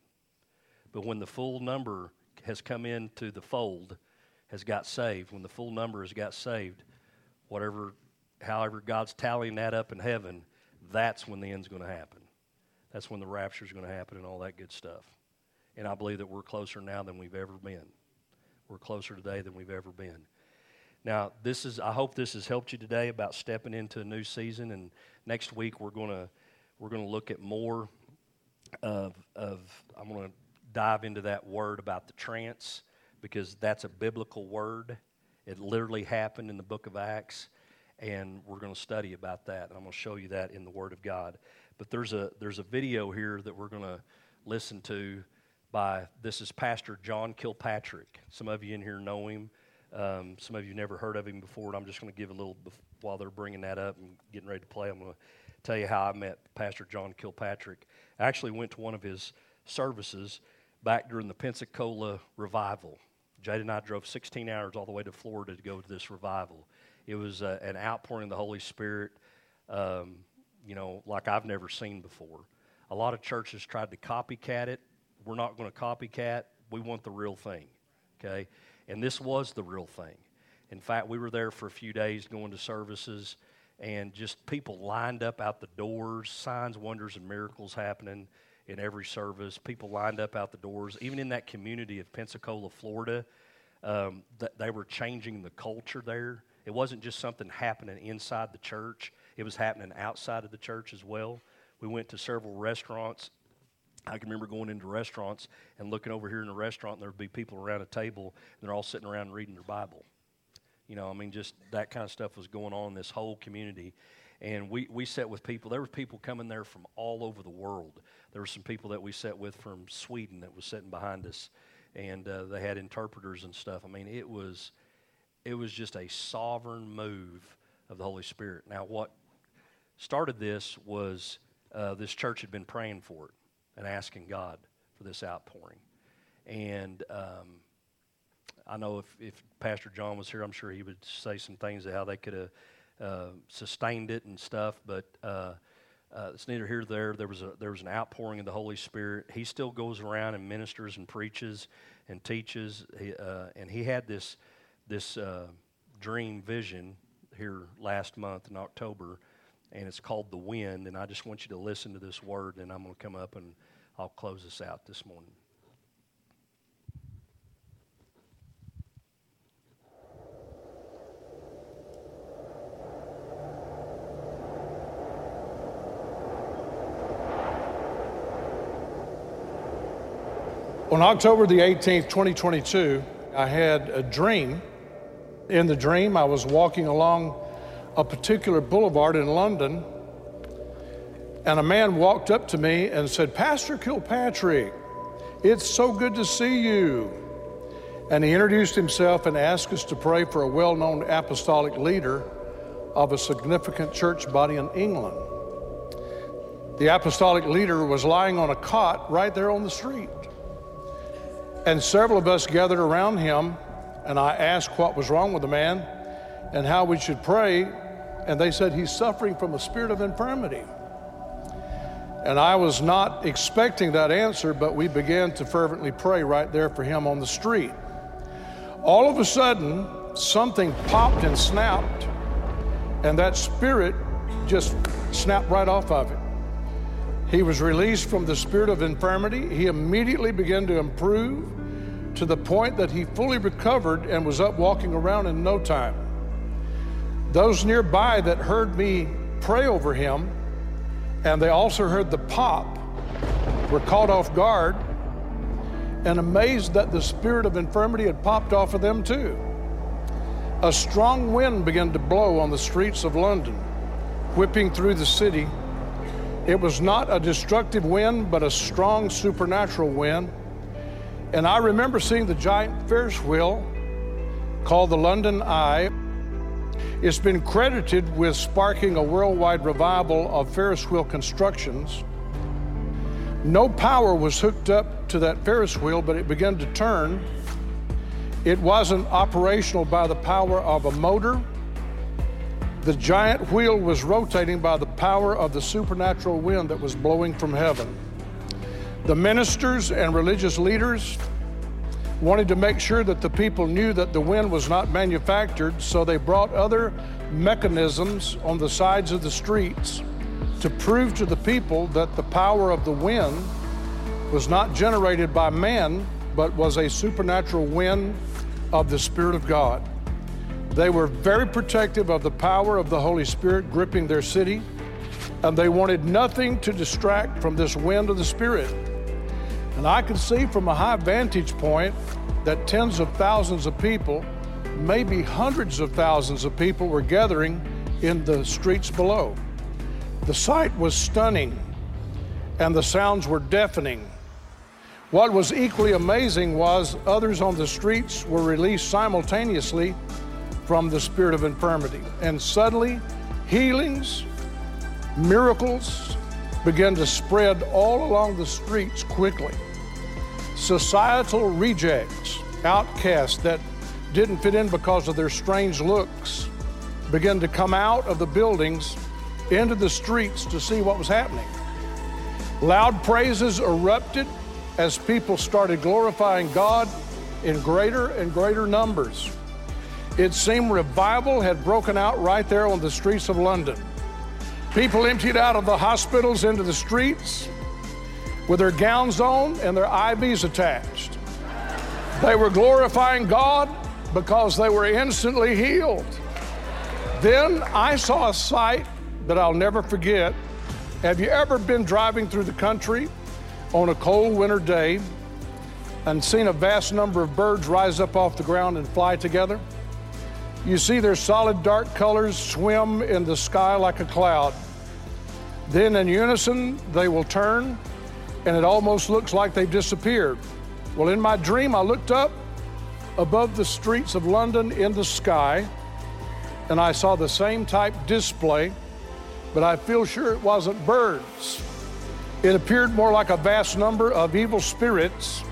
[SPEAKER 1] But when the full number has come into the fold, has got saved, when the full number has got saved, whatever, however God's tallying that up in heaven, that's when the end's going to happen. That's when the rapture is going to happen and all that good stuff. And I believe that we're closer now than we've ever been. We're closer today than we've ever been. Now, this is I hope this has helped you today about stepping into a new season and next week we're going to we're going to look at more of of I'm going to dive into that word about the trance because that's a biblical word. It literally happened in the book of Acts and we're going to study about that. I'm going to show you that in the word of God. But there's a there's a video here that we're going to listen to by this is Pastor John Kilpatrick. Some of you in here know him. Um, some of you never heard of him before, and I'm just going to give a little while they're bringing that up and getting ready to play. I'm going to tell you how I met Pastor John Kilpatrick. I actually went to one of his services back during the Pensacola revival. Jade and I drove 16 hours all the way to Florida to go to this revival. It was uh, an outpouring of the Holy Spirit, um, you know, like I've never seen before. A lot of churches tried to copycat it. We're not going to copycat. We want the real thing, okay? And this was the real thing. In fact, we were there for a few days going to services, and just people lined up out the doors, signs, wonders, and miracles happening in every service. People lined up out the doors. Even in that community of Pensacola, Florida, um, th- they were changing the culture there. It wasn't just something happening inside the church, it was happening outside of the church as well. We went to several restaurants I can remember going into restaurants and looking over here in the restaurant, and there would be people around a table, and they're all sitting around reading their Bible. You know, I mean, just that kind of stuff was going on in this whole community. And we, we sat with people. There were people coming there from all over the world. There were some people that we sat with from Sweden that was sitting behind us, and uh, they had interpreters and stuff. I mean, it was it was just a sovereign move of the Holy Spirit. Now, what started this was uh, this church had been praying for it and asking God for this outpouring. And um, I know if, if Pastor John was here, I'm sure he would say some things of how they could have uh, sustained it and stuff. But uh, uh, it's neither here nor there. There was a there was an outpouring of the Holy Spirit. He still goes around and ministers and preaches and teaches. He, uh, and he had this this uh, dream vision here last month in October, and it's called The Wind. And I just want you to listen to this word, and I'm going to come up and I'll close this out this morning.
[SPEAKER 2] On October the 18th, 2022, I had a dream. In the dream, I was walking along a particular boulevard in London, and a man walked up to me and said, Pastor Kilpatrick, it's so good to see you. And he introduced himself and asked us to pray for a well known apostolic leader of a significant church body in England. The apostolic leader was lying on a cot right there on the street. And several of us gathered around him, and I asked what was wrong with the man and how we should pray. And they said he's suffering from a spirit of infirmity. And I was not expecting that answer, but we began to fervently pray right there for him on the street. All of a sudden, something popped and snapped, and that spirit just snapped right off of it. He was released from the spirit of infirmity. He immediately began to improve to the point that he fully recovered and was up walking around in no time. Those nearby that heard me pray over him, and they also heard the pop, were caught off guard and amazed that the spirit of infirmity had popped off of them too. A strong wind began to blow on the streets of London, whipping through the city it was not a destructive wind, but a strong supernatural wind. And I remember seeing the giant Ferris wheel called the London Eye. It's been credited with sparking a worldwide revival of Ferris wheel constructions. No power was hooked up to that Ferris wheel, but it began to turn. It wasn't operational by the power of a motor the giant wheel was rotating by the power of the supernatural wind that was blowing from heaven. The ministers and religious leaders wanted to make sure that the people knew that the wind was not manufactured, so they brought other mechanisms on the sides of the streets to prove to the people that the power of the wind was not generated by man, but was a supernatural wind of the Spirit of God. They were very protective of the power of the Holy Spirit gripping their city, and they wanted nothing to distract from this wind of the Spirit. And I could see from a high vantage point that tens of thousands of people, maybe hundreds of thousands of people, were gathering in the streets below. The sight was stunning, and the sounds were deafening. What was equally amazing was others on the streets were released simultaneously from the spirit of infirmity. And suddenly, healings, miracles began to spread all along the streets quickly. Societal rejects, outcasts that didn't fit in because of their strange looks, began to come out of the buildings into the streets to see what was happening. Loud praises erupted as people started glorifying God in greater and greater numbers. It seemed revival had broken out right there on the streets of London. People emptied out of the hospitals into the streets with their gowns on and their IVs attached. They were glorifying God because they were instantly healed. Then I saw a sight that I'll never forget. Have you ever been driving through the country on a cold winter day and seen a vast number of birds rise up off the ground and fly together? You see their solid dark colors swim in the sky like a cloud. Then in unison, they will turn, and it almost looks like they've disappeared. Well, in my dream, I looked up above the streets of London in the sky, and I saw the same type display, but I feel sure it wasn't birds. It appeared more like a vast number of evil spirits,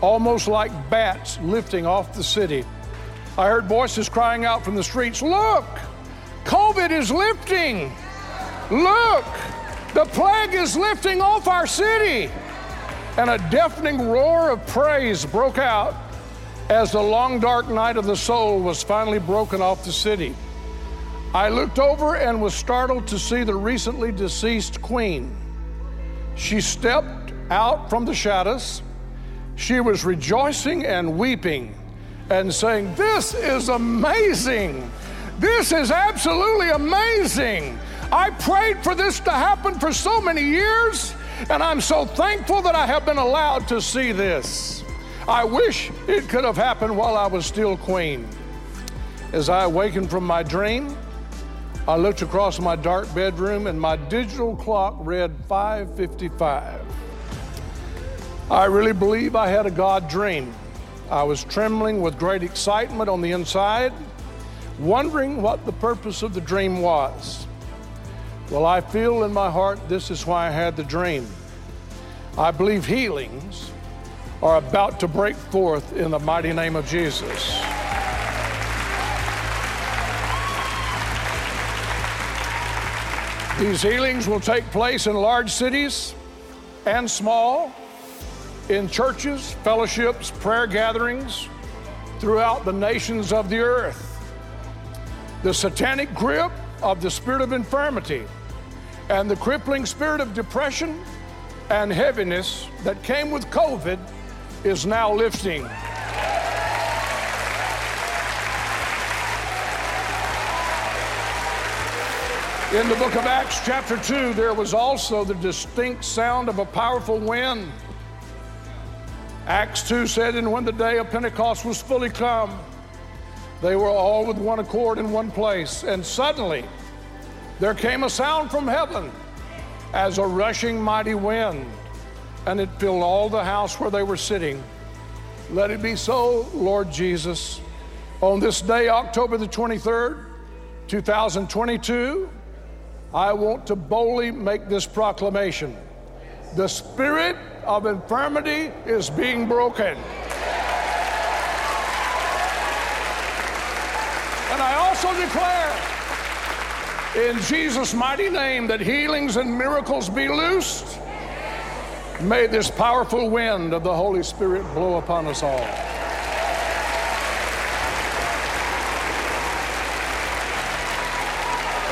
[SPEAKER 2] almost like bats lifting off the city. I heard voices crying out from the streets Look, COVID is lifting. Look, the plague is lifting off our city. And a deafening roar of praise broke out as the long dark night of the soul was finally broken off the city. I looked over and was startled to see the recently deceased queen. She stepped out from the shadows. She was rejoicing and weeping and saying, This is amazing. This is absolutely amazing. I prayed for this to happen for so many years, and I'm so thankful that I have been allowed to see this. I wish it could have happened while I was still queen. As I awakened from my dream, I looked across my dark bedroom and my digital clock read 555. I really believe I had a God dream. I was trembling with great excitement on the inside, wondering what the purpose of the dream was. Well, I feel in my heart this is why I had the dream. I believe healings are about to break forth in the mighty name of Jesus. These healings will take place in large cities and small, in churches, fellowships, prayer gatherings throughout the nations of the earth. The satanic grip of the spirit of infirmity and the crippling spirit of depression and heaviness that came with COVID is now lifting. In the book of Acts, chapter 2, there was also the distinct sound of a powerful wind. Acts 2 said, And when the day of Pentecost was fully come, they were all with one accord in one place. And suddenly there came a sound from heaven as a rushing mighty wind, and it filled all the house where they were sitting. Let it be so, Lord Jesus. On this day, October the 23rd, 2022, I want to boldly make this proclamation. The spirit of infirmity is being broken. I also declare in Jesus' mighty name that healings and miracles be loosed. May this powerful wind of the Holy Spirit blow upon us all.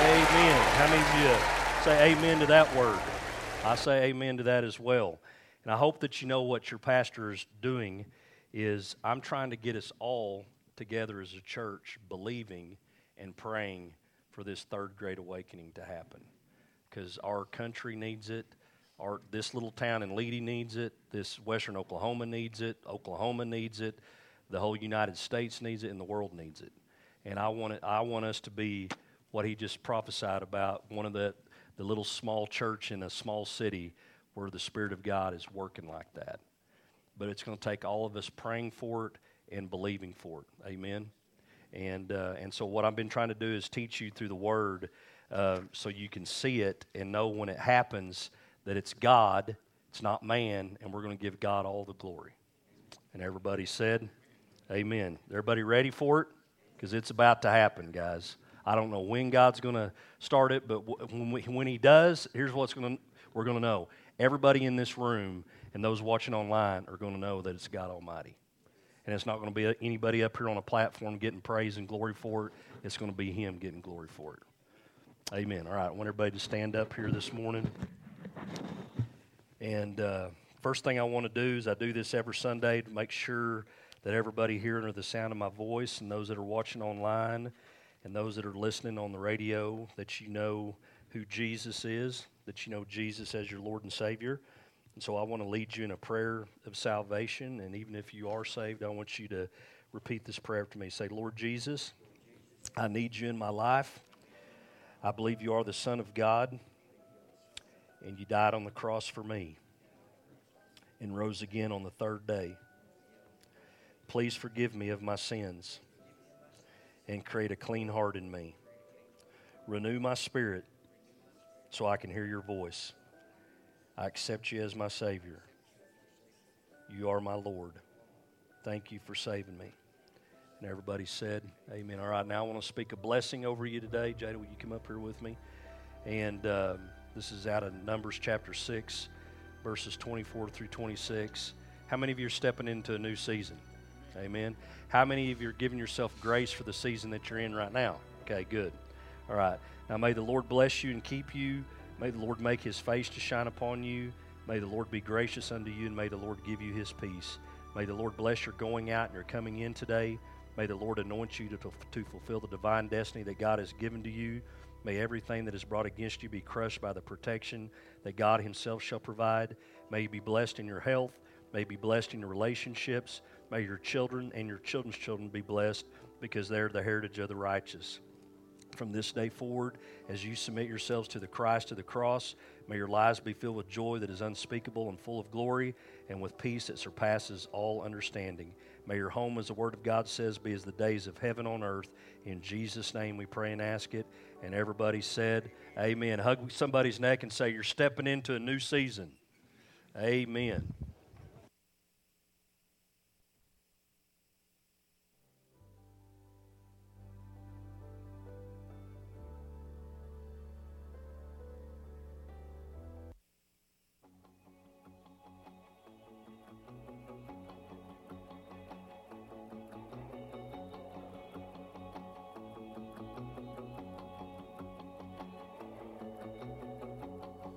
[SPEAKER 1] Amen. How many of you say amen to that word? I say amen to that as well. And I hope that you know what your pastor is doing is I'm trying to get us all together as a church believing and praying for this third great awakening to happen. Because our country needs it. Our, this little town in Leedey needs it. This western Oklahoma needs it. Oklahoma needs it. The whole United States needs it, and the world needs it. And I want, it, I want us to be what he just prophesied about one of the, the little small church in a small city where the Spirit of God is working like that. But it's going to take all of us praying for it and believing for it. Amen. And, uh, and so, what I've been trying to do is teach you through the Word uh, so you can see it and know when it happens that it's God, it's not man, and we're going to give God all the glory. And everybody said, Amen. Everybody ready for it? Because it's about to happen, guys. I don't know when God's going to start it, but when, we, when He does, here's what's going to we're going to know. Everybody in this room and those watching online are going to know that it's God Almighty. And it's not going to be anybody up here on a platform getting praise and glory for it. It's going to be Him getting glory for it. Amen. All right, I want everybody to stand up here this morning. And uh, first thing I want to do is I do this every Sunday to make sure that everybody here under the sound of my voice and those that are watching online and those that are listening on the radio that you know who Jesus is, that you know Jesus as your Lord and Savior. And so I want to lead you in a prayer of salvation. And even if you are saved, I want you to repeat this prayer to me. Say, Lord Jesus, I need you in my life. I believe you are the Son of God, and you died on the cross for me and rose again on the third day. Please forgive me of my sins and create a clean heart in me. Renew my spirit so I can hear your voice. I accept you as my Savior. You are my Lord. Thank you for saving me. And everybody said, Amen. All right, now I want to speak a blessing over you today. Jada, will you come up here with me? And um, this is out of Numbers chapter 6, verses 24 through 26. How many of you are stepping into a new season? Amen. How many of you are giving yourself grace for the season that you're in right now? Okay, good. All right. Now may the Lord bless you and keep you. May the Lord make his face to shine upon you. May the Lord be gracious unto you, and may the Lord give you his peace. May the Lord bless your going out and your coming in today. May the Lord anoint you to, to fulfill the divine destiny that God has given to you. May everything that is brought against you be crushed by the protection that God Himself shall provide. May you be blessed in your health. May you be blessed in your relationships. May your children and your children's children be blessed because they're the heritage of the righteous. From this day forward, as you submit yourselves to the Christ of the cross, may your lives be filled with joy that is unspeakable and full of glory, and with peace that surpasses all understanding. May your home, as the Word of God says, be as the days of heaven on earth. In Jesus' name we pray and ask it. And everybody said, Amen. Hug somebody's neck and say, You're stepping into a new season. Amen.